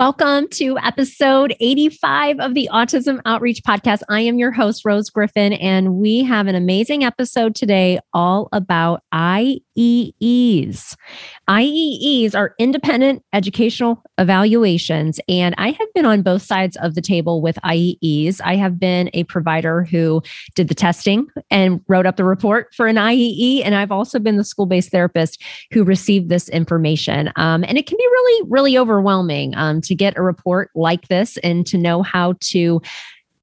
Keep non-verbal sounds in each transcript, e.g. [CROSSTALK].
Welcome to episode 85 of the Autism Outreach Podcast. I am your host, Rose Griffin, and we have an amazing episode today all about IEEs. IEEs are independent educational evaluations, and I have been on both sides of the table with IEEs. I have been a provider who did the testing and wrote up the report for an IEE, and I've also been the school based therapist who received this information. Um, and it can be really, really overwhelming um, to get a report like this and to know how to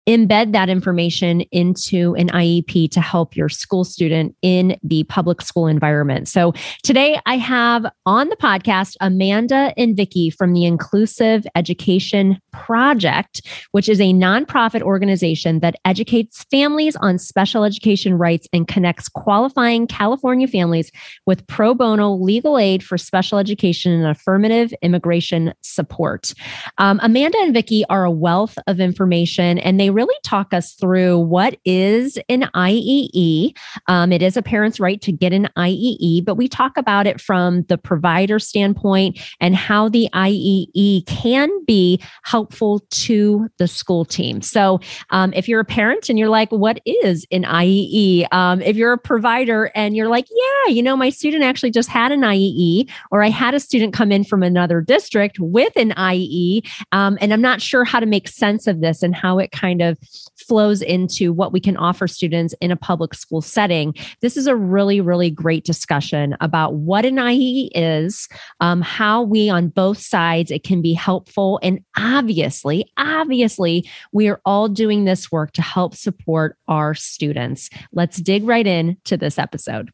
embed that information into an IEP to help your school student in the public school environment. So today I have on the podcast Amanda and Vicki from the Inclusive Education Project, which is a nonprofit organization that educates families on special education rights and connects qualifying California families with pro bono legal aid for special education and affirmative immigration support. Um, Amanda and Vicki are a wealth of information and they really talk us through what is an IEE. Um, it is a parent's right to get an IEE, but we talk about it from the provider standpoint and how the IEE can be helpful to the school team. So, um, if you're a parent and you're like, what is an IEE? Um, if you're a provider and you're like, yeah, you know, my student actually just had an IEE, or I had a student come in from another district with an IEE, um, and I'm not sure how to make sense of this and how it kind of flows into what we can offer students in a public school setting. This is a really, really great discussion about what an IE is, um, how we on both sides it can be helpful, and obviously, obviously, we are all doing this work to help support our students. Let's dig right in to this episode.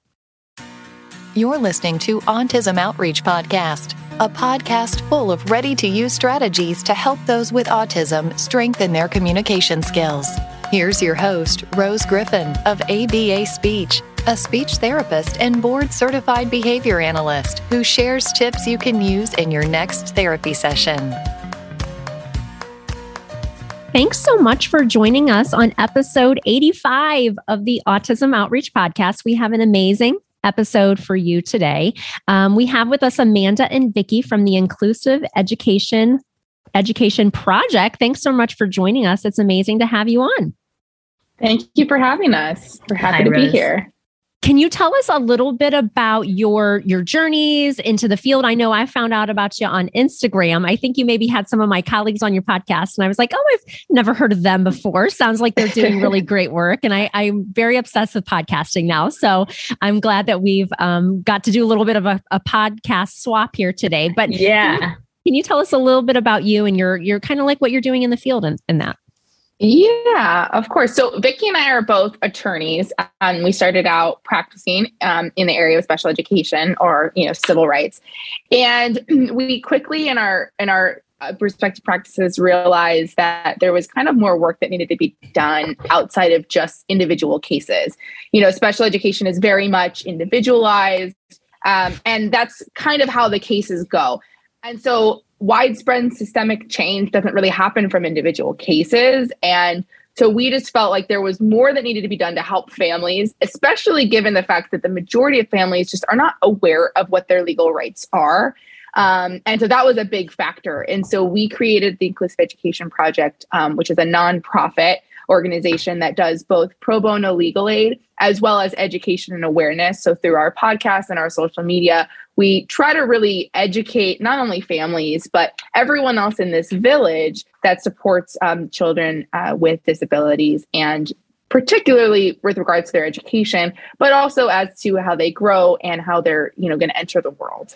You're listening to Autism Outreach Podcast, a podcast full of ready to use strategies to help those with autism strengthen their communication skills. Here's your host, Rose Griffin of ABA Speech, a speech therapist and board certified behavior analyst who shares tips you can use in your next therapy session. Thanks so much for joining us on episode 85 of the Autism Outreach Podcast. We have an amazing episode for you today. Um, we have with us Amanda and Vicki from the Inclusive Education Education Project. Thanks so much for joining us. It's amazing to have you on. Thank you for having us. We're happy Hi, to Rose. be here. Can you tell us a little bit about your your journeys into the field? I know I found out about you on Instagram. I think you maybe had some of my colleagues on your podcast, and I was like, "Oh, I've never heard of them before." Sounds like they're doing really [LAUGHS] great work, and I, I'm very obsessed with podcasting now. So I'm glad that we've um, got to do a little bit of a, a podcast swap here today. But yeah, can you, can you, tell us a little bit about you and your your kind of like what you're doing in the field and, and that? Yeah, of course. So Vicki and I are both attorneys, and we started out practicing um, in the area of special education or you know civil rights, and [CLEARS THROAT] we quickly in our in our uh, respective practices realized that there was kind of more work that needed to be done outside of just individual cases. You know, special education is very much individualized, um, and that's kind of how the cases go. And so widespread systemic change doesn't really happen from individual cases. And so we just felt like there was more that needed to be done to help families, especially given the fact that the majority of families just are not aware of what their legal rights are. Um, and so that was a big factor. And so we created the Inclusive Education Project, um, which is a nonprofit organization that does both pro bono legal aid as well as education and awareness. So through our podcast and our social media, we try to really educate not only families, but everyone else in this village that supports um, children uh, with disabilities and particularly with regards to their education, but also as to how they grow and how they're, you know, going to enter the world.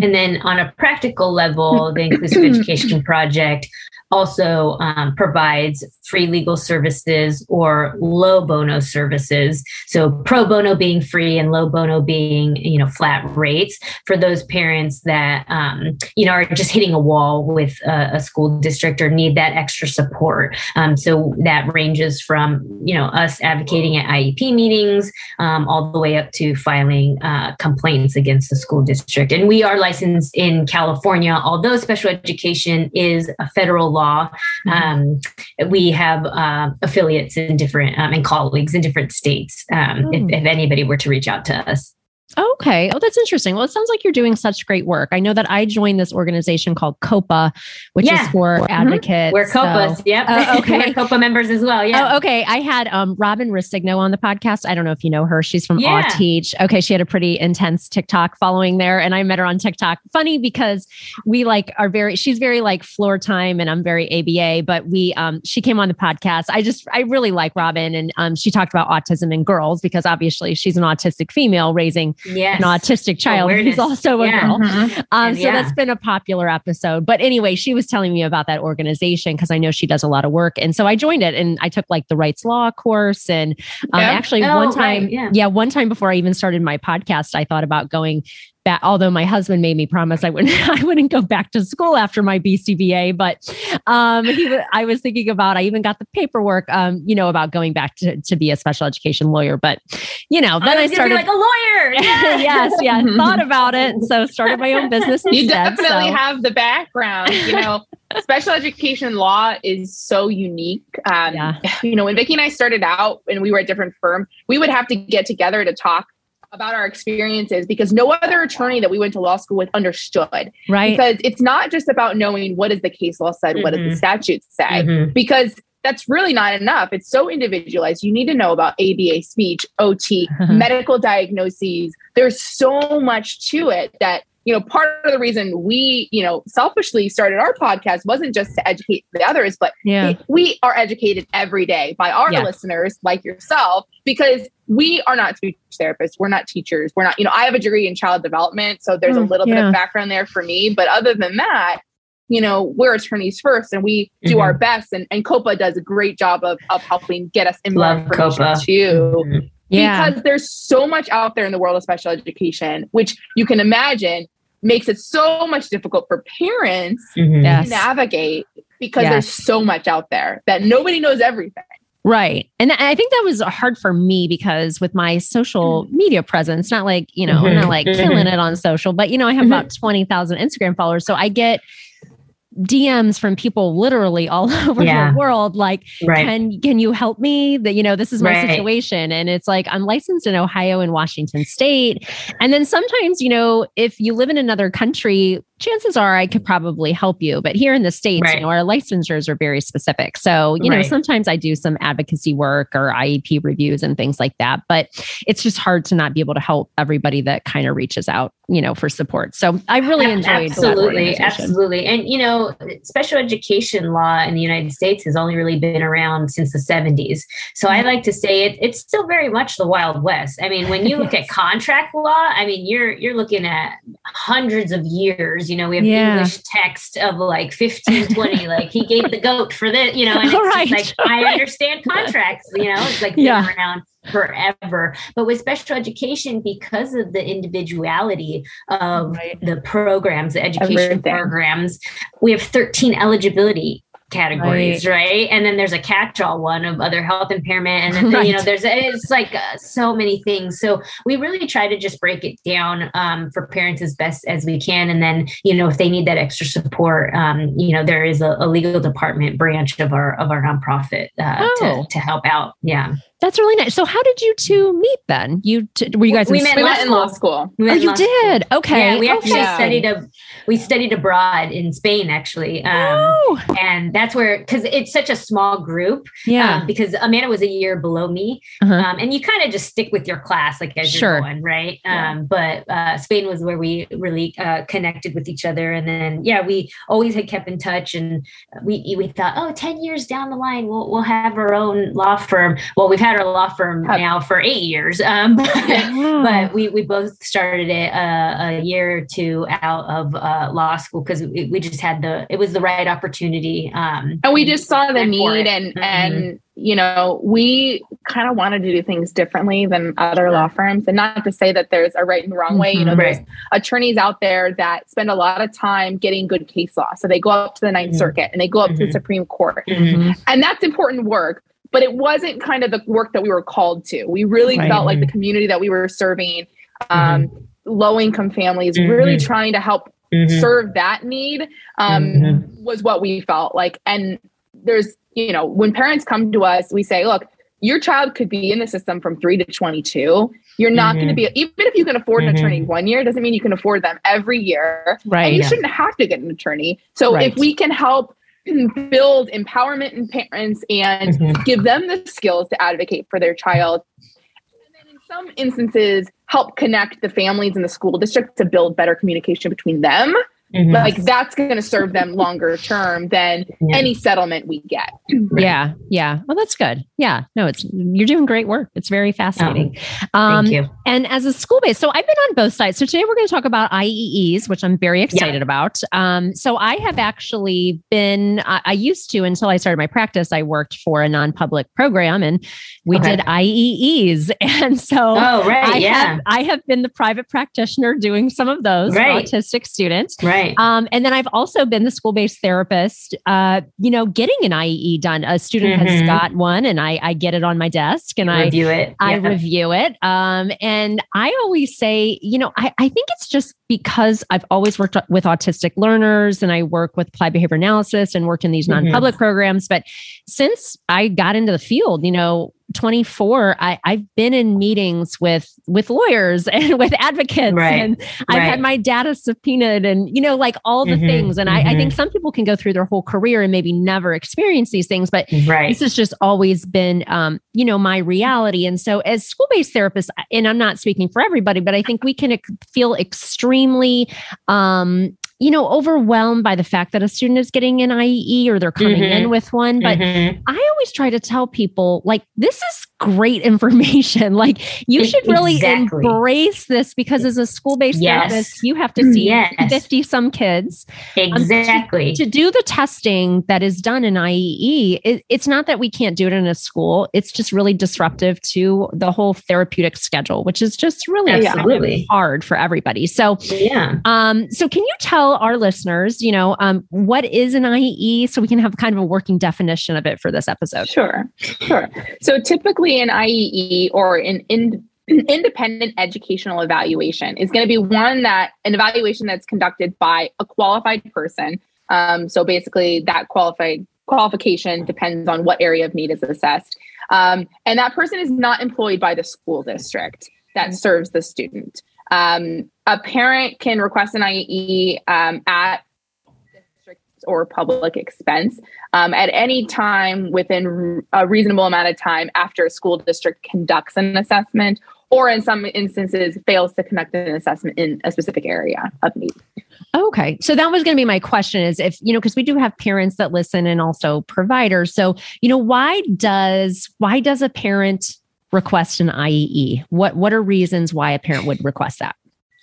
And then on a practical level, the Inclusive Education [CLEARS THROAT] Project also um, provides free legal services or low bono services. So pro bono being free and low bono being you know flat rates for those parents that um, you know are just hitting a wall with a, a school district or need that extra support. Um, so that ranges from you know us advocating at IEP meetings um, all the way up to filing uh, complaints against the school district. And we are licensed in California, although special education is a federal law. Um, we have uh, affiliates in different um, and colleagues in different states. Um, if, hmm. if, anybody were to reach out to us. Okay. Oh, that's interesting. Well, it sounds like you're doing such great work. I know that I joined this organization called COPAA, which yeah. is for mm-hmm. advocates. We're COPAAs. So. Yep. Uh, [LAUGHS] okay. We're COPAA members as well. Yeah. Oh, okay. I had um, Robin Roscigno on the podcast. I don't know if you know her. She's from yeah. Teach. Okay. She had a pretty intense TikTok following there. And I met her on TikTok. Funny because we like are very, she's very like floor time and I'm very ABA, but we, um, she came on the podcast. I just, I really like Robin. And um, she talked about autism in girls because obviously she's an autistic female raising yes. an autistic child Awareness. who's also a yeah. girl. Mm-hmm. Um, so yeah. that's been a popular episode. But anyway, she was telling me about that organization because I know she does a lot of work. And so I joined it and I took like the rights law course. And um, yep. actually, oh, one time, right. yeah. yeah, one time before I even started my podcast, I thought about going back, although my husband made me promise I wouldn't [LAUGHS] I wouldn't go back to school after my BCBA, but um, he, I was thinking about I even got the paperwork, um, you know, about going back to, to be a special education lawyer. But you know, then I, I started like a lawyer. [LAUGHS] Yeah. yes, yeah, [LAUGHS] thought about it, so started my own business. Instead, you definitely so. have the background, you know. special education law is so unique. Um, yeah. You know, when Vicki and I started out and we were at different firm, we would have to get together to talk about our experiences because no other attorney that we went to law school with understood. Right. Because it's not just about knowing what is the case law said, mm-hmm. what does the mm-hmm. statute say, mm-hmm. because that's really not enough. It's so individualized. You need to know about ABA speech, OT, medical diagnoses. There's so much to it that you know, part of the reason we, you know, selfishly started our podcast wasn't just to educate the others, but yeah. we are educated every day by our yeah. listeners like yourself because we are not speech therapists. We're not teachers. We're not, you know, I have a degree in child development. So there's mm, a little yeah. bit of background there for me. But other than that, you know, we're attorneys first and we do mm-hmm. our best. And, and COPAA does a great job of, of helping get us in more information COPAA. too. Mm-hmm. Yeah. Because there's so much out there in the world of special education, which you can imagine makes it so much difficult for parents mm-hmm. yes. to navigate because yes. there's so much out there that nobody knows everything. Right. And I think that was hard for me because with my social mm-hmm. media presence, not like, you know, mm-hmm. I'm not like killing mm-hmm. it on social, but you know, I have about mm-hmm. 20,000 Instagram followers. So I get DMs from people literally all [LAUGHS] over yeah. the world like right. can can you help me that you know this is my right. situation and it's like I'm licensed in Ohio and Washington state and then sometimes you know if you live in another country chances are I could probably help you. But here in the States, right. you know, our licensures are very specific. So, you right. know, sometimes I do some advocacy work or IEP reviews and things like that. But it's just hard to not be able to help everybody that kind of reaches out, you know, for support. So I really enjoyed Absolutely. Absolutely. And, you know, special education law in the United States has only really been around since the 70s. So I mm-hmm. like to say it, it's still very much the Wild West. I mean, when you look at [LAUGHS] contract law, I mean, you're you're looking at hundreds of years you know, we have yeah. English text of like 15, 20, like he gave the goat for this, you know, and it's right. like, I understand contracts, you know, it's like yeah. been around forever. But with special education, because of the individuality of right. the programs, the education Everything. programs, we have 13 eligibility categories, right. right. And then there's a catch-all one of other health impairment, and then right. you know there's it's like uh, so many things. So we really try to just break it down um, for parents as best as we can, and then you know if they need that extra support, um, you know there is a, a, legal department branch of our of our nonprofit uh, oh. to to help out. Yeah. That's really nice. So, how did you two meet then? You t- were you guys we in, met, we met in law school. We oh, you did. School. Okay. Yeah, we actually okay. studied a we studied abroad in Spain actually, um, oh. and that's where because it's such a small group. Yeah. Um, because Amanda was a year below me, uh-huh. um, and you kind of just stick with your class like as sure. you're going, right? Yeah. Um, but uh, Spain was where we really uh, connected with each other, and then yeah, we always had kept in touch, and we we thought, oh, 10 years down the line, we'll we'll have our own law firm. Well, we've had our law firm now for eight years, um, [LAUGHS] but, but, we, we both started it uh, a year or two out of uh, law school because we, we, just had the it was the right opportunity. Um, and we just saw the need, and mm-hmm. and you know we kind of wanted to do things differently than other law firms, and not to say that there's a right and wrong mm-hmm. way. You know, mm-hmm. there's attorneys out there that spend a lot of time getting good case law, so they go up to the 9th mm-hmm. Circuit and they go up to the mm-hmm. Supreme Court, mm-hmm. and that's important work but it wasn't kind of the work that we were called to. We really right. felt like the community that we were serving, um, low income families, mm-hmm. really trying to help mm-hmm. serve that need um, mm-hmm. was what we felt like. And there's, you know, when parents come to us, we say, look, your child could be in the system from three to 22 You're not mm-hmm. going to be, even if you can afford an mm-hmm. attorney one year, doesn't mean you can afford them every year. Right. And you yeah. shouldn't have to get an attorney. So right. if we can help build empowerment in parents and mm-hmm. give them the skills to advocate for their child, and then in some instances, help connect the families and the school district to build better communication between them Mm-hmm. Like that's going to serve them longer term than yeah. any settlement we get. Yeah. Yeah. Well, that's good. Yeah. No, it's, you're doing great work. It's very fascinating. Oh, um, thank you. And as a school based, so I've been on both sides. So today we're going to talk about IEEs, which I'm very excited yeah. about. Um, so I have actually been, I, I, used to, until I started my practice, I worked for a non public program and we okay. did IEEs. [LAUGHS] And so oh, right. I, yeah. have, I have been the private practitioner doing some of those right. autistic students. Right. Right. Um, and then I've also been the school based therapist, uh, you know, getting an IEE done. A student mm-hmm. has got one and I, I get it on my desk and I review it. I yeah. review it. Um, and I always say, you know, I, I think it's just because I've always worked with autistic learners and I work with applied behavior analysis and worked in these non public mm-hmm. programs. But since I got into the field, you know, 24 I, i've been in meetings with with lawyers [LAUGHS] and with advocates right. and i've right. had my data subpoenaed and you know like all the mm-hmm. things and mm-hmm. I, I, think mm-hmm. some people can go through their whole career and maybe never experience these things but right. this has just always been um, you know my reality and so as school-based therapists and i'm not speaking for everybody but i think we can feel extremely um, you know, overwhelmed by the fact that a student is getting an IEE or they're coming mm-hmm. in with one. But mm-hmm. I always try to tell people, like, this is great information. [LAUGHS] Like, you should really exactly. embrace this because as a school based yes. therapist, you have to see yes. 50 some kids. Exactly. Um, to, to, do the testing that is done in IEE, it, it's not that we can't do it in a school, it's just really disruptive to the whole therapeutic schedule, which is just really Absolutely. hard for everybody. So, yeah. Um, so, can you tell our listeners, you know, um, what is an IEE so we can have kind of a working definition of it for this episode? Sure, sure. So typically an IEE or an in, [CLEARS THROAT] independent educational evaluation is going to be one that an evaluation that's conducted by a qualified person. Um, so basically, that qualified qualification depends on what area of need is assessed. Um, and that person is not employed by the school district that serves the student. Um, a parent can request an IEE um, at or public expense um, at any time within a reasonable amount of time after a school district conducts an assessment or in some instances fails to conduct an assessment in a specific area of need. Okay. So that was going to be my question is if, you know, because we do have parents that listen and also providers. So, you know, why does why does a parent request an IEE? What what are reasons why a parent would request that?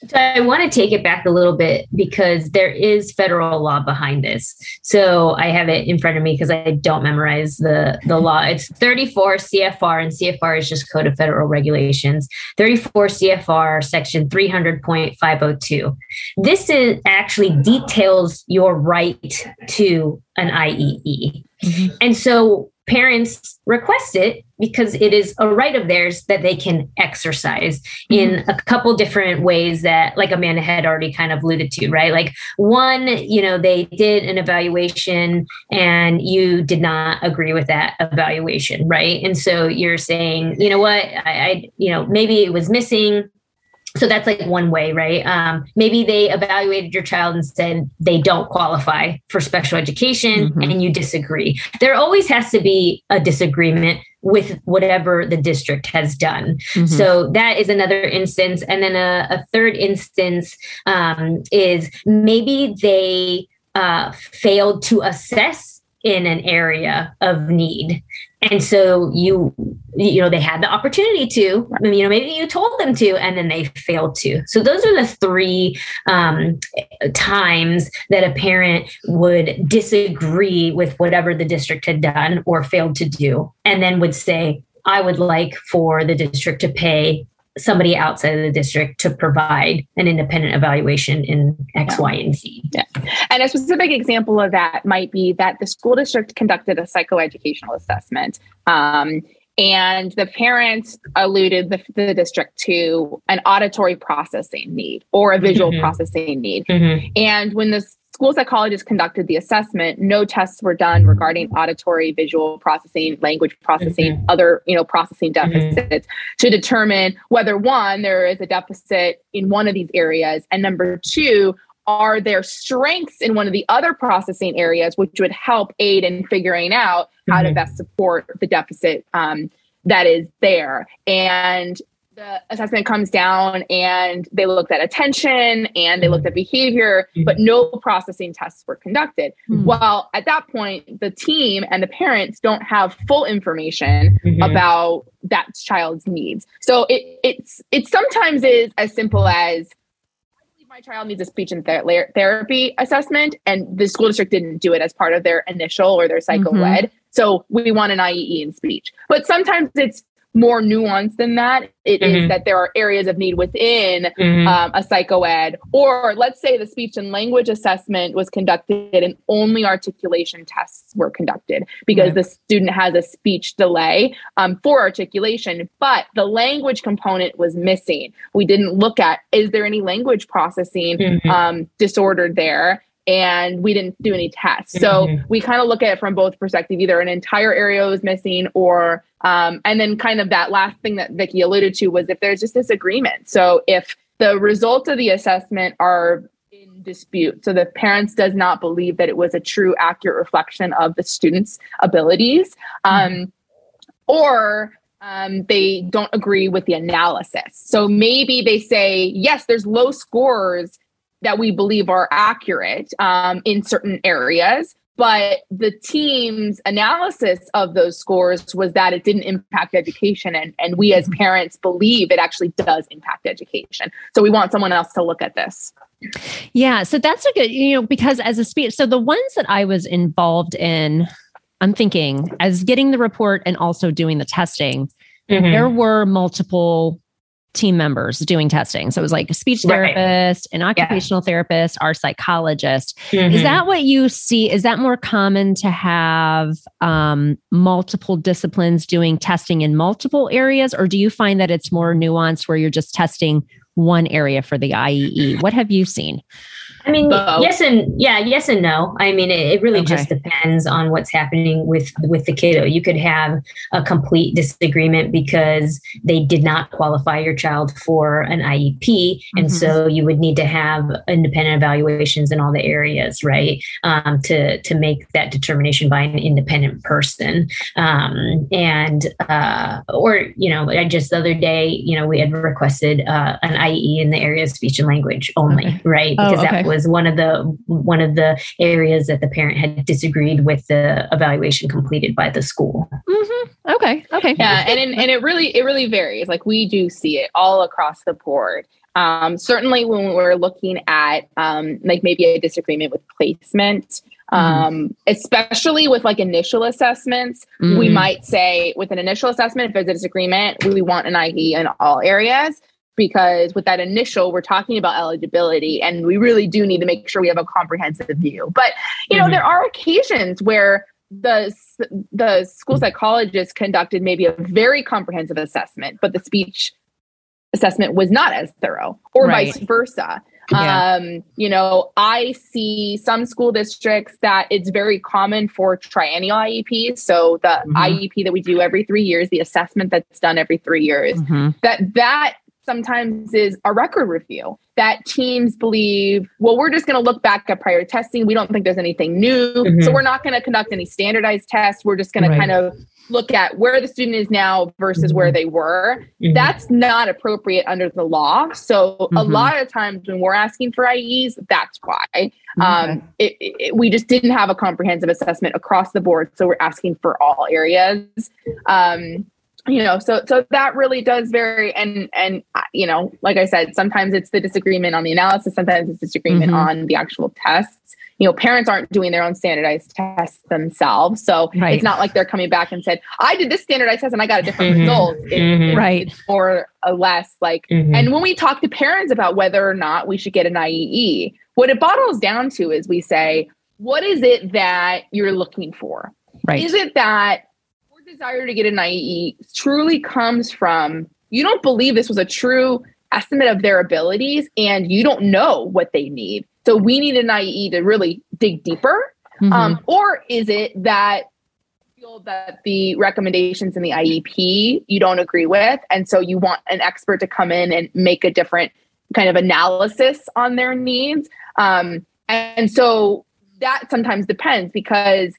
So I want to take it back a little bit because there is federal law behind this. So I have it in front of me because I don't memorize the, the law. It's 34 CFR, and CFR is just Code of Federal Regulations. 34 CFR section 300.502. This is actually details your right to an IEE. Mm-hmm. And so parents request it because it is a right of theirs that they can exercise mm-hmm. in a couple different ways that like amanda had already kind of alluded to right like one you know they did an evaluation and you did not agree with that evaluation right and so you're saying you know what i, I you know maybe it was missing so that's like one way right? Um, maybe they evaluated your child and said they don't qualify for special education mm-hmm. and you disagree. There always has to be a disagreement with whatever the district has done. Mm-hmm. so that is another instance. And then a, a third instance um, is maybe they uh, failed to assess in an area of need and so you you know they had the opportunity to you know maybe you told them to and then they failed to. So those are the three um, times that a parent would disagree with whatever the district had done or failed to do and then would say i would like for the district to pay somebody outside of the district to provide an independent evaluation in X, yeah. Y, and Z. Yeah. And a specific example of that might be that the school district conducted a psychoeducational assessment. Um, and the parents alluded the, the, district to an auditory processing need or a visual mm-hmm. processing need. Mm-hmm. And when the school psychologist conducted the assessment, no tests were done regarding auditory, visual processing, language processing, mm-hmm. other, you know, processing mm-hmm. deficits mm-hmm. to determine whether one, there is a deficit in one of these areas, and number two, are there strengths in one of the other processing areas which would help aid in figuring out how mm-hmm. to best support the deficit um, that is there and the assessment comes down and they looked at attention and they looked at behavior, mm-hmm. but no processing tests were conducted. Mm-hmm. Well, at that point, the team and the parents don't have full information mm-hmm. about that child's needs. So it it's it sometimes is as simple as my child needs a speech and ther- therapy assessment, and the school district didn't do it as part of their initial or their cycle mm-hmm. So we want an IEE in speech. But sometimes it's more nuanced than that. It mm-hmm. is that there are areas of need within mm-hmm. um, a psychoed, or let's say the speech and language assessment was conducted and only articulation tests were conducted because the student has a speech delay um, for articulation, but the language component was missing. We didn't look at is there any language processing mm-hmm. um, disorder there and we didn't do any tests. So mm-hmm. we kind of look at it from both perspectives. Either an entire area was missing or um, and then kind of that last thing that Vicki alluded to was if there's just disagreement. So if the results of the assessment are in dispute, so the parents does not believe that it was a true accurate reflection of the student's abilities, um, mm-hmm. or um, they don't agree with the analysis. So maybe they say, yes, there's low scores that we believe are accurate um, in certain areas. But the team's analysis of those scores was that it didn't impact education. And, and we as parents believe it actually does impact education. So we want someone else to look at this. Yeah. So that's a good, you know, because as a speech, so the ones that I was involved in, I'm thinking as getting the report and also doing the testing, mm-hmm. there were multiple team members doing testing. So it was like a speech therapist, right. an occupational yeah. therapist, our psychologist. Mm-hmm. Is that what you see? Is that more common to have um, multiple disciplines doing testing in multiple areas? Or do you find that it's more nuanced where you're just testing one area for the IEE? What have you seen? I mean, yes and yeah, yes and no. I mean, it, it really okay. just depends on what's happening with with the kiddo. You could have a complete disagreement because they did not qualify your child for an IEP, mm-hmm. and so you would need to have independent evaluations in all the areas, right, um, to to make that determination by an independent person. Um, and uh, or you know, I just the other day, you know, we had requested uh, an IE in the area of speech and language only, okay. right, because oh, okay. that was one of the one of the areas that the parent had disagreed with the evaluation completed by the school. Mm-hmm. Okay. Okay. Yeah, and in, and it really it really varies. Like we do see it all across the board. Um, certainly, when we're looking at um, like maybe a disagreement with placement, mm-hmm. um, especially with like initial assessments, mm-hmm. we might say with an initial assessment, if there's a disagreement, we want an IE in all areas because with that initial we're talking about eligibility and we really do need to make sure we have a comprehensive view but you know mm-hmm. there are occasions where the the school psychologist conducted maybe a very comprehensive assessment but the speech assessment was not as thorough or right. vice versa yeah. um you know i see some school districts that it's very common for triennial ieps so the mm-hmm. iep that we do every three years the assessment that's done every three years mm-hmm. that that sometimes is a record review that teams believe, well, we're just going to look back at prior testing. We don't think there's anything new. Mm-hmm. So we're not going to conduct any standardized tests. We're just going right. to kind of look at where the student is now versus mm-hmm. where they were. Mm-hmm. That's not appropriate under the law. So a mm-hmm. lot of times when we're asking for IEs, that's why. Um, it, it, we just didn't have a comprehensive assessment across the board. So we're asking for all areas. Um, you know so so that really does vary and and uh, you know like i said sometimes it's the disagreement on the analysis sometimes it's disagreement mm-hmm. on the actual tests you know parents aren't doing their own standardized tests themselves so right. it's not like they're coming back and said i did this standardized test and i got a different mm-hmm. result it, mm-hmm. right or less like mm-hmm. and when we talk to parents about whether or not we should get an iee what it bottles down to is we say what is it that you're looking for right is it that desire to get an IE truly comes from you don't believe this was a true estimate of their abilities and you don't know what they need. So we need an IE to really dig deeper. Mm-hmm. Um, or is it that feel that the recommendations in the IEP you don't agree with, and so you want an expert to come in and make a different kind of analysis on their needs? Um, and so that sometimes depends because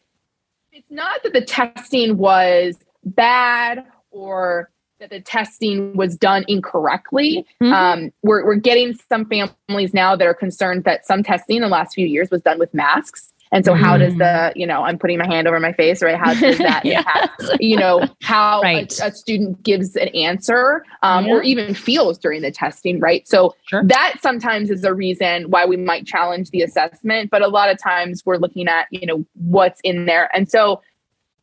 not that the testing was bad or that the testing was done incorrectly. Mm-hmm. Um, we're, we're getting some families now that are concerned that some testing in the last few years was done with masks. And so, mm-hmm. how does the, mm. you know, I'm putting my hand over my face, right? How does that [LAUGHS] yes. impact, you know, how right. a, a, student gives an answer um, yeah. or even feels during the testing, right? So, sure. that sometimes is a reason why we might challenge the assessment. But a lot of times we're looking at, you know, what's in there. And so,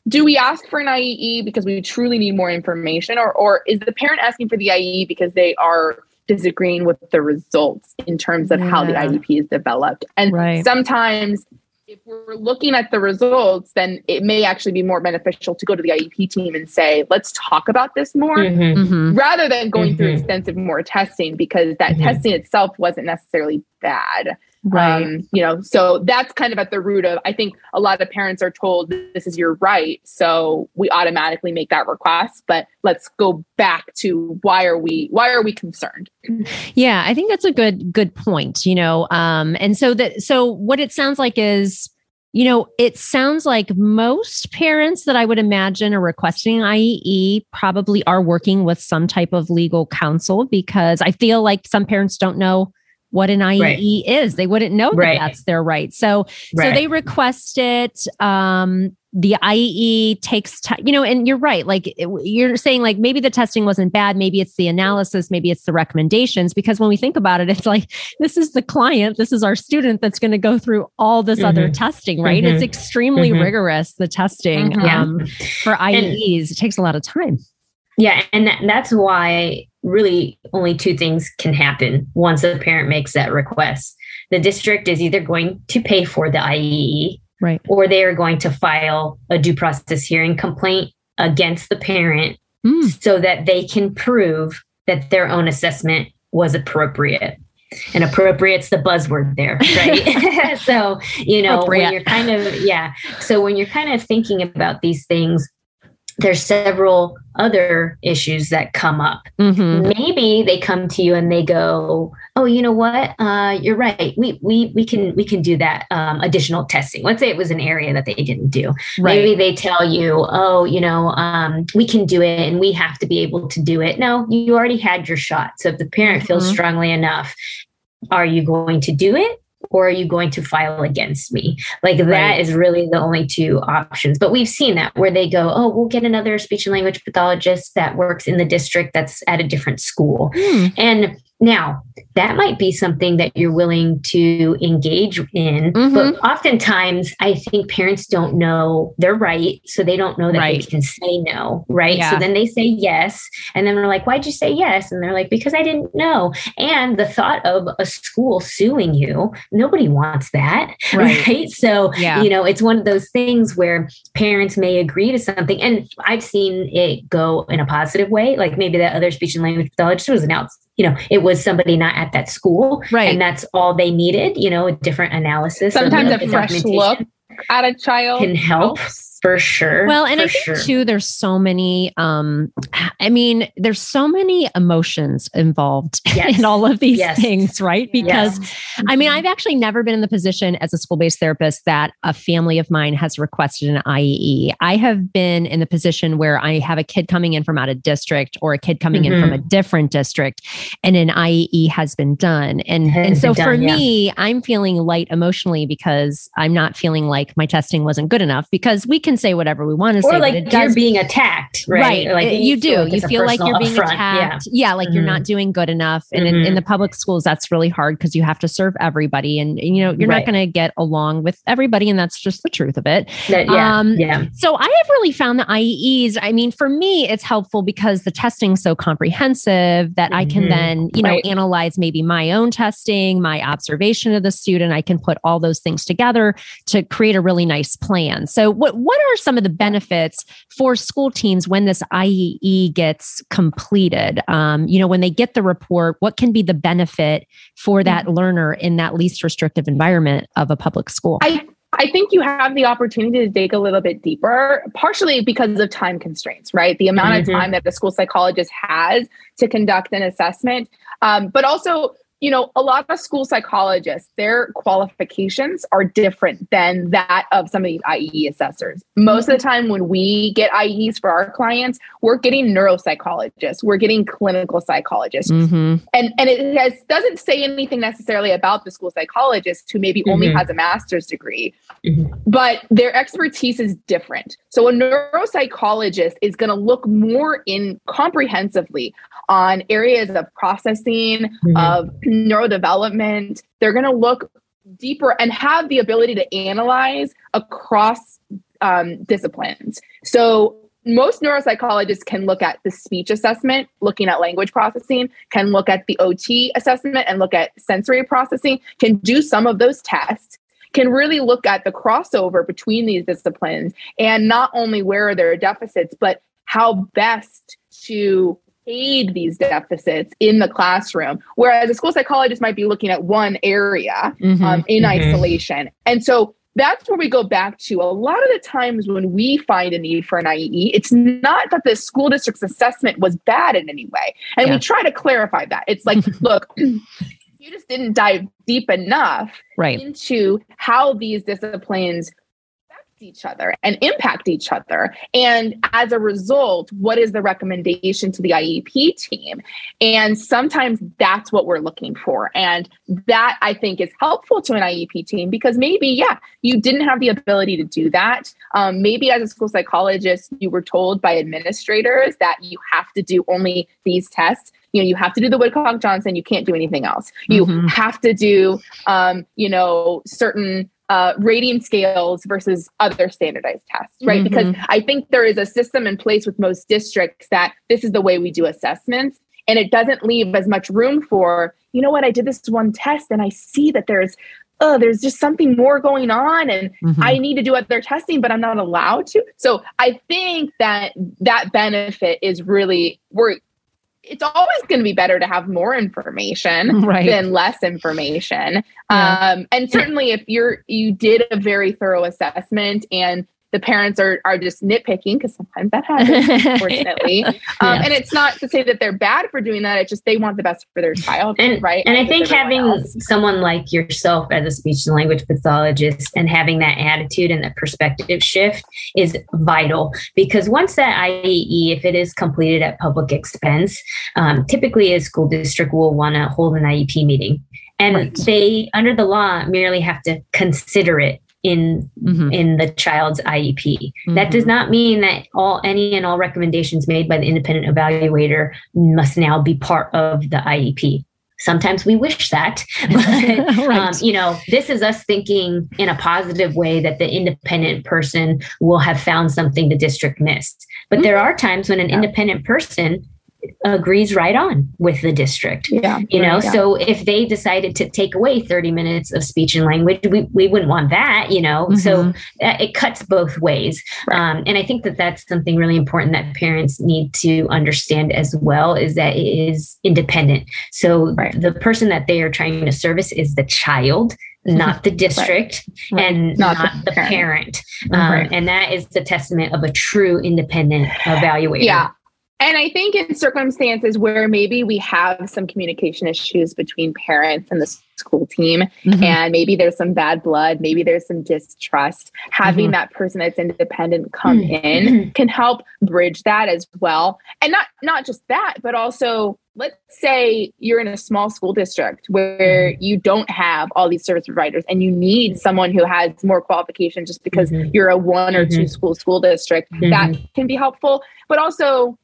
do we ask for an IEE because we truly need more information, or or is the parent asking for the IEE because they are disagreeing with the results in terms of yeah. how the IEP is developed? And right. sometimes if we're looking at the results, then it may actually be more beneficial to go to the IEP team and say, let's talk about this more mm-hmm. mm-hmm. rather than going mm-hmm. through extensive more testing because that mm-hmm. testing itself wasn't necessarily bad. Right. Um, you know, so that's kind of at the root of I think a lot of parents are told this is your right. So we automatically make that request. But let's go back to why are we why are we concerned? [LAUGHS] Yeah, I think that's a good good point. You know, um, and so that so what it sounds like is you know, it sounds like most parents that I would imagine are requesting IEE probably are working with some type of legal counsel because I feel like some parents don't know what an IEE right. is. They wouldn't know that right. that's their right. So, right. so they request it. Um, the IEE takes time, you know, and you're right. Like it, you're saying, like maybe the testing wasn't bad. Maybe it's the analysis. Maybe it's the recommendations. Because when we think about it, it's like this is the client, this is our student that's going to go through all this mm-hmm. other testing, right? Mm-hmm. It's extremely mm-hmm. rigorous the testing mm-hmm. um, for IEEs. And, it takes a lot of time. Yeah, and that, that's why really only two things can happen once a parent makes that request. The district is either going to pay for the IEE, right, or they are going to file a due process hearing complaint against the parent mm. so that they can prove that their own assessment was appropriate. And appropriate's the buzzword there, [LAUGHS] right? [LAUGHS] so, you know, when you're kind of, yeah. So when you're kind of thinking about these things, there's several other issues that come up. Mm-hmm. Maybe they come to you and they go, "Oh, you know what? Uh, you're right. We we we can we can do that um, additional testing. Let's say it was an area that they didn't do. Right. Maybe they tell you, "Oh, you know, um, we can do it, and we have to be able to do it." No, you already had your shot. So if the parent feels mm-hmm. strongly enough, are you going to do it? Or are you going to file against me? Like that right. is really the only two options. But we've seen that where they go, oh, we'll get another speech and language pathologist that works in the district that's at a different school. Hmm. And now, that might be something that you're willing to engage in, mm-hmm. but oftentimes I think parents don't know they're right. So they don't know that right. they can say no, right? Yeah. So then they say yes. And then we're like, why'd you say yes? And they're like, because I didn't know. And the thought of a school suing you, nobody wants that, [LAUGHS] right? right? So, yeah. you know, it's one of those things where parents may agree to something. And I've seen it go in a positive way. Like maybe that other speech and language pathologist was announced you know, it was somebody not at that school. Right. And that's all they needed, you know, a different analysis. Sometimes a fresh look at a child can help. Helps for sure. Well, and I think sure. too, there's so many, um, I mean, there's so many emotions involved [LAUGHS] yes. in all of these yes. things, right? Because yes. I mean, I've actually never been in the position as a school based therapist that a family of mine has requested an IEE. I have been in the position where I have a kid coming in from out of district or a kid coming mm-hmm. in from a mm-hmm. different district and an IEE has been done. And, and so done, for yeah. me, I'm feeling light emotionally because I'm not feeling like my testing wasn't good enough because we can can say whatever we want to or say. like you're does, being attacked, right? right. Like you do. Like you feel like you're being attacked. Yeah, yeah like mm-hmm. you're not doing good enough. And mm-hmm. in, in, mm-hmm. the public schools, that's really hard because you have to serve everybody, and, and you know you're right. not going to get along with everybody, and that's just the truth of it. That, yeah, um, yeah. So I have really found the IEEs. I mean, for me, it's helpful because the testing's so comprehensive that mm-hmm. I can mm-hmm. then you know right. analyze maybe my own testing, my observation of the student. I can put all those things together to create a really nice plan. So what one what are some of the benefits for school teams when this IEE gets completed? Um, you know, when they get the report, what can be the benefit for that mm-hmm. learner in that least restrictive environment of a public school? I I think you have the opportunity to dig a little bit deeper, partially because of time constraints, right? The amount mm-hmm. of time that the school psychologist has to conduct an assessment, um, but also you know, a lot of school psychologists, their qualifications are different than that of some of these IE assessors. Most of the time, when we get IEs for our clients, we're getting neuropsychologists, we're getting clinical psychologists, mm-hmm. and and it has doesn't say anything necessarily about the school psychologist who maybe mm-hmm. only has a master's degree, mm-hmm. but their expertise is different. So a neuropsychologist is going to look more in comprehensively on areas of processing mm-hmm. of neurodevelopment. They're going to look deeper and have the ability to analyze across um, disciplines. So most neuropsychologists can look at the speech assessment, looking at language processing, can look at the OT assessment and look at sensory processing, can do some of those tests, can really look at the crossover between these disciplines and not only where are their deficits, but how best to aid these deficits in the classroom. Whereas a school psychologist might be looking at one area mm-hmm, um, in mm-hmm. isolation. And so that's where we go back to a lot of the times when we find a need for an IEE, it's not that the school district's assessment was bad in any way. And yeah. we try to clarify that. It's like, [LAUGHS] look, [CLEARS THROAT] you just didn't dive deep enough right. into how these disciplines each other and impact each other. And as a result, what is the recommendation to the IEP team? And sometimes that's what we're looking for. And that I think is helpful to an IEP team because maybe, yeah, you didn't have the ability to do that. Um, maybe as a school psychologist, you were told by administrators that you have to do only these tests you know you have to do the woodcock johnson you can't do anything else you mm-hmm. have to do um, you know certain uh, rating scales versus other standardized tests, right? Mm-hmm. Because I think there is a system in place with most districts that this is the way we do assessments. And it doesn't leave as much room for, you know what, I did this one test and I see that there's, oh, there's just something more going on and mm-hmm. I need to do other testing, but I'm not allowed to. So I think that that benefit is really, we're, it's always going to be better to have more information [LAUGHS] right. than less information. Yeah. Um, and certainly if you're you did a very thorough assessment and the parents are are just nitpicking because sometimes that happens, unfortunately. [LAUGHS] Um, yes. And it's not to say that they're bad for doing that. It's just they want the best for their child, and, right? And I think having else. someone like yourself as a speech and language pathologist and having that attitude and that perspective shift is vital because once that IEE, if it is completed at public expense, um, typically a school district will want to hold an IEP meeting. And right. they, under the law, merely have to consider it in mm-hmm. in the child's IEP. Mm-hmm. That does not mean that all any and all recommendations made by the independent evaluator must now be part of the IEP. Sometimes we wish that, [LAUGHS] but [LAUGHS] right. um, you know, this is us thinking in a positive way that the independent person will have found something the district missed. But mm-hmm. there are times when an yeah. independent person agrees right on with the district. Yeah. You know, yeah. so if they decided to take away 30 minutes of speech and language, we, we wouldn't want that, you know, mm-hmm. so it cuts both ways. Right. Um, and I think that that's something really important that parents need to understand as well is that it is independent. So right. the person that they are trying to service is the child not the district right. and not, not, the parent, parent. Um, right. and that is the testament of a true independent evaluator yeah and I think in circumstances where maybe we have some communication issues between parents and the school team, mm-hmm. and maybe there's some bad blood, maybe there's some distrust, having mm-hmm. that person that's independent come mm-hmm. in [CLEARS THROAT] can help bridge that as well. And not not just that, but also let's say you're in a small school district where mm-hmm. you don't have all these service providers and you need someone who has more qualification just because mm-hmm. you're a one or two mm-hmm. school school district that can be helpful but also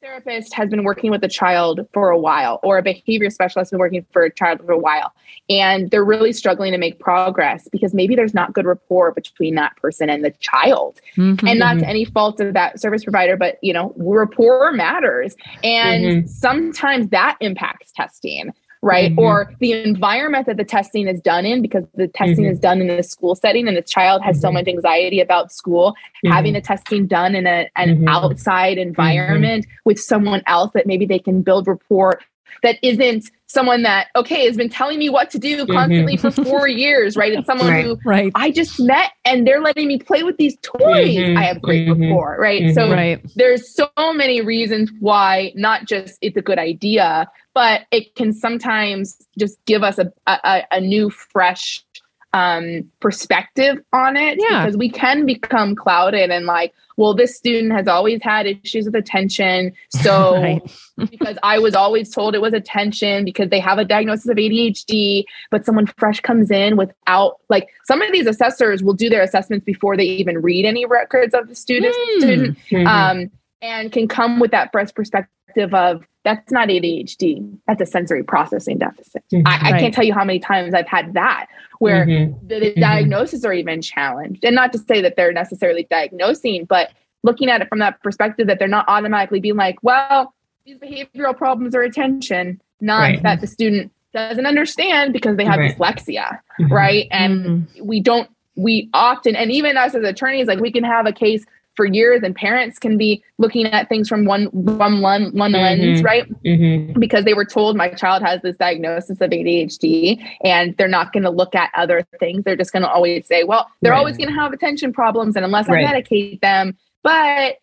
therapist has been working with a child for a while or a behavior specialist has been working for a child for a while and they're really struggling to make progress because maybe there's not good rapport between that person and the child mm-hmm. and not to any fault of that service provider but you know rapport matters and mm-hmm. sometimes that impacts testing right? Mm-hmm. Or the environment that the testing is done in, because the testing mm-hmm. is done in a school setting and the child has mm-hmm. so much anxiety about school, having mm-hmm. the testing done in a, an mm-hmm. outside environment with someone else that maybe they can build rapport that isn't someone that okay has been telling me what to do mm-hmm. constantly mm-hmm. for [LAUGHS] four years right it's someone right, who right. i just met and they're letting me play with these toys mm-hmm. i have great mm-hmm. rapport right mm-hmm. so right. there's so many reasons why not just it's a good idea but it can sometimes just give us a, a, a new fresh um, perspective on it yeah. because we can become clouded and like, well, this student has always had issues with attention. So, [LAUGHS] right. because I was always told it was attention because they have a diagnosis of ADHD, but someone fresh comes in without, like, some of these assessors will do their assessments before they even read any records of the student. Mm. student mm-hmm. um, and can come with that fresh perspective of that's not ADHD. That's a sensory processing deficit. Mm-hmm, I, I right. can't tell you how many times I've had that where mm-hmm. the, the mm-hmm. diagnoses are even challenged. And not to say that they're necessarily diagnosing, but looking at it from that perspective that they're not automatically being like, well, these behavioral problems are attention, not right. that the student doesn't understand because they have right. dyslexia, mm-hmm. right? And mm-hmm. we don't, we often, and even us as attorneys, like we can have a case for years and parents can be looking at things from one one one, one mm-hmm. lens right mm-hmm. because they were told my child has this diagnosis of adhd and they're not going to look at other things they're just going to always say well they're right. always going to have attention problems and unless right. i medicate them but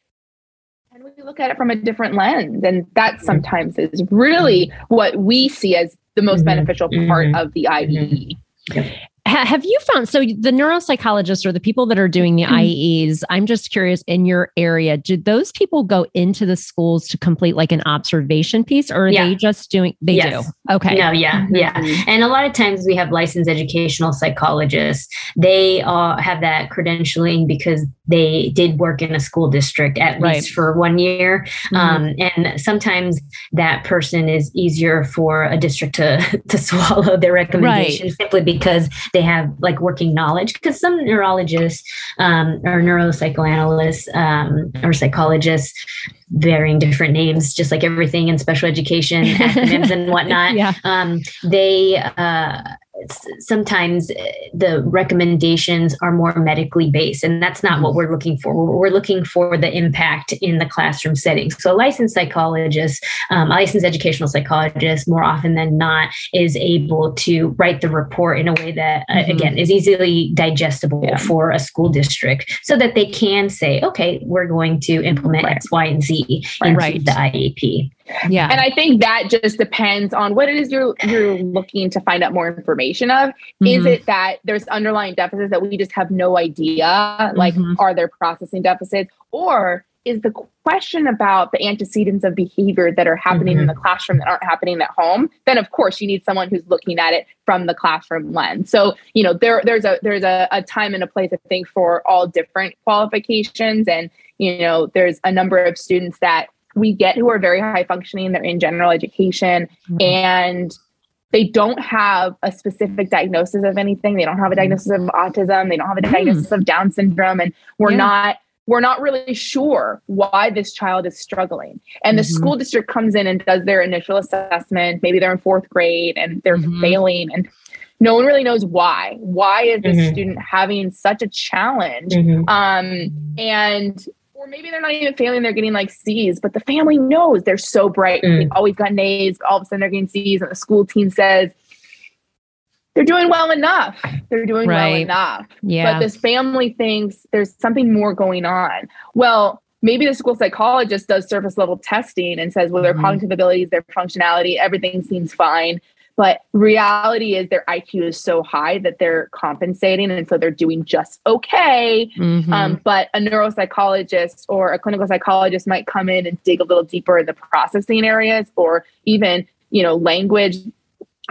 and we look at it from a different lens and that mm-hmm. sometimes is really mm-hmm. what we see as the most mm-hmm. beneficial part of the IEE. Ha- have you found so the neuropsychologists or the people that are doing the mm-hmm. IEs? I'm just curious in your area, did those people go into the schools to complete like an observation piece or are yeah. they just doing they yes. do? Okay. No, yeah, yeah. Mm-hmm. And a lot of times we have licensed educational psychologists. They uh, have that credentialing because they did work in a school district at right. least for one year. Mm-hmm. Um, and sometimes that person is easier for a district to, [LAUGHS] to swallow their recommendations right. simply because they have like working knowledge. Because some neurologists um, or neuropsychoanalysts um, or psychologists, varying different names, just like everything in special education, [LAUGHS] acronyms and whatnot, yeah. Um, they, uh, sometimes eh, the recommendations are more medically based and that's not what mm-hmm. we're looking for we're looking for the impact in the classroom setting so a licensed psychologist um, a licensed educational psychologist more often than not is able to write the report in a way that uh, mm-hmm. again is easily digestible yeah. for a school district so that they can say okay we're going to implement right. x y and z into right. the iep yeah. And I think that just depends on what it is you're you're looking to find out more information of. Mm-hmm. Is it that there's underlying deficits that we just have no idea? Like mm-hmm. are there processing deficits? Or is the question about the antecedents of behavior that are happening mm-hmm. in the classroom that aren't happening at home then of course you need someone who's looking at it from the classroom lens so you know there there's a there's a, a time and a place i think for all different qualifications and you know there's a number of students that we get who are very high functioning, they're in general education, mm-hmm. and they don't have a specific diagnosis of anything. They don't have a mm-hmm. diagnosis of autism. They don't have a diagnosis mm. of Down syndrome. And we're yeah. not we're not really sure why this child is struggling. And the mm-hmm. school district comes in and does their initial assessment. Maybe they're in fourth grade and they're mm-hmm. failing. And no one really knows why. Why is this mm-hmm. student having such a challenge? Mm-hmm. Um, and or maybe they're not even failing, they're getting like C's, but the family knows they're so bright. Mm. They've always gotten A's, all of a sudden they're getting C's, and the school team says, they're doing well enough. They're doing right. well enough. Yeah. But this family thinks there's something more going on. Well, maybe the school psychologist does surface level testing and says, well, their mm-hmm. cognitive abilities, their functionality, everything seems fine. But reality is their IQ is so high that they're compensating. And so they're doing just okay. Mm-hmm. Um, but a neuropsychologist or a clinical psychologist might come in and dig a little deeper in the processing areas or even, you know, language.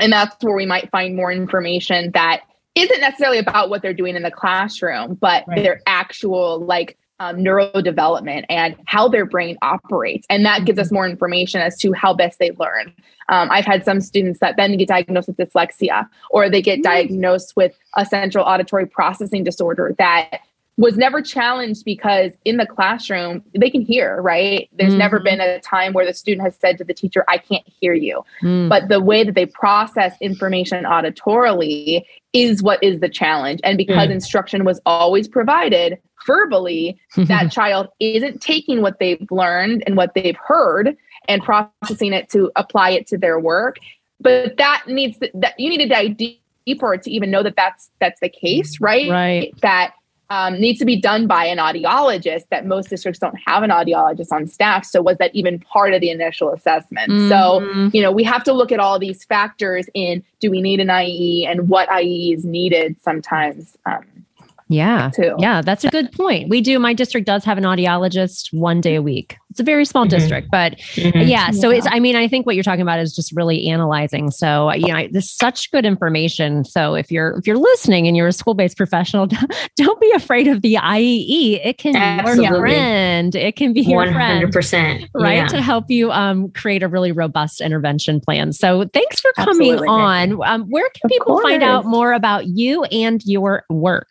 And that's where we might find more information that isn't necessarily about what they're doing in the classroom, but right. their actual like um, neurodevelopment and how their brain operates. And that gives us more information as to how best they learn. Um, I've had some students that then get diagnosed with dyslexia or they get diagnosed with a central auditory processing disorder that was never challenged because in the classroom they can hear right there's mm-hmm. never been a time where the student has said to the teacher i can't hear you mm. but the way that they process information auditorily is what is the challenge and because mm. instruction was always provided verbally that [LAUGHS] child isn't taking what they've learned and what they've heard and processing it to apply it to their work but that needs to, that you need to dive deeper to even know that that's that's the case right right that um, needs to be done by an audiologist that most districts don't have an audiologist on staff. So was that even part of the initial assessment? Mm-hmm. So, you know, we have to look at all these factors in do we need an IE and what IE is needed sometimes. Um, yeah. Too. Yeah, that's a good point. We do, my district does have an audiologist one day a week. It's a very small mm-hmm. district, but mm-hmm. yeah. So yeah. it's, I mean, I think what you're talking about is just really analyzing. So, you know, this such good information. So if you're, if you're listening and you're a school based professional, [LAUGHS] don't be afraid of the IEE. It can Absolutely. be your friend. It can be your 100%, friend. Right. Yeah. To help you um, create a really robust intervention plan. So thanks for coming Absolutely. on. Um, where can of people course. find out more about you and your work?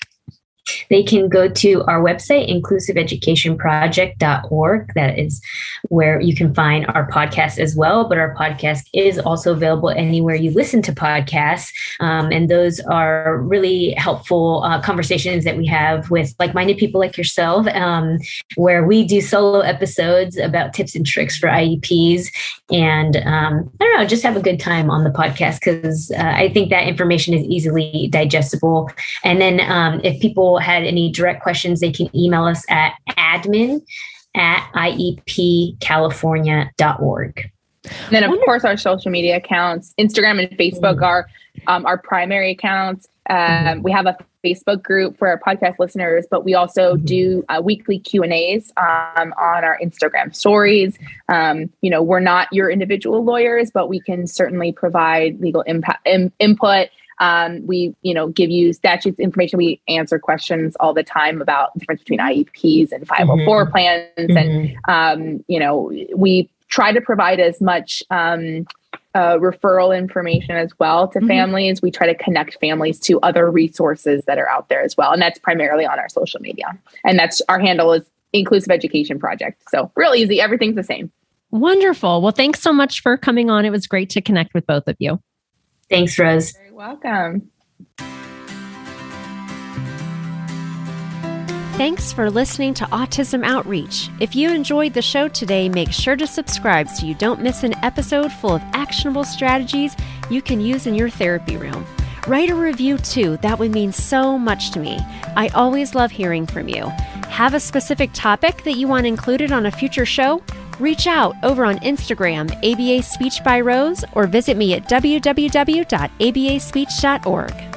They can go to our website, inclusiveeducationproject.org. That is where you can find our podcast as well. But our podcast is also available anywhere you listen to podcasts. Um, and those are really helpful uh, conversations that we have with like minded people like yourself, um, where we do solo episodes about tips and tricks for IEPs. And um, I don't know, just have a good time on the podcast because uh, I think that information is easily digestible. And then um, if people had any direct questions, they can email us at admin at iepcalifornia.org. And then, of course, our social media accounts, Instagram and Facebook, mm-hmm. are um, our primary accounts. Um. We have a Facebook group for our podcast listeners, but we also mm-hmm. do uh, weekly Q and A's um, on our Instagram stories. Um, you know, we're not your individual lawyers, but we can certainly provide legal impact, Im- input um, we, you know, give you statutes information. We answer questions all the time about the difference between IEPs and 504 mm-hmm. plans, mm-hmm. and um, you know, we try to provide as much um, uh, referral information as well to mm-hmm. families. We try to connect families to other resources that are out there as well, and that's primarily on our social media. And that's our handle is Inclusive Education Project. So real easy. Everything's the same. Wonderful. Well, thanks so much for coming on. It was great to connect with both of you. Thanks, Rose. Very welcome. Thanks for listening to Autism Outreach. If you enjoyed the show today, make sure to subscribe so you don't miss an episode full of actionable strategies you can use in your therapy room. Write a review too, that would mean so much to me. I always love hearing from you. Have a specific topic that you want included on a future show? Reach out over on Instagram, ABA Speech by Rose, or visit me at www.abaspeech.org.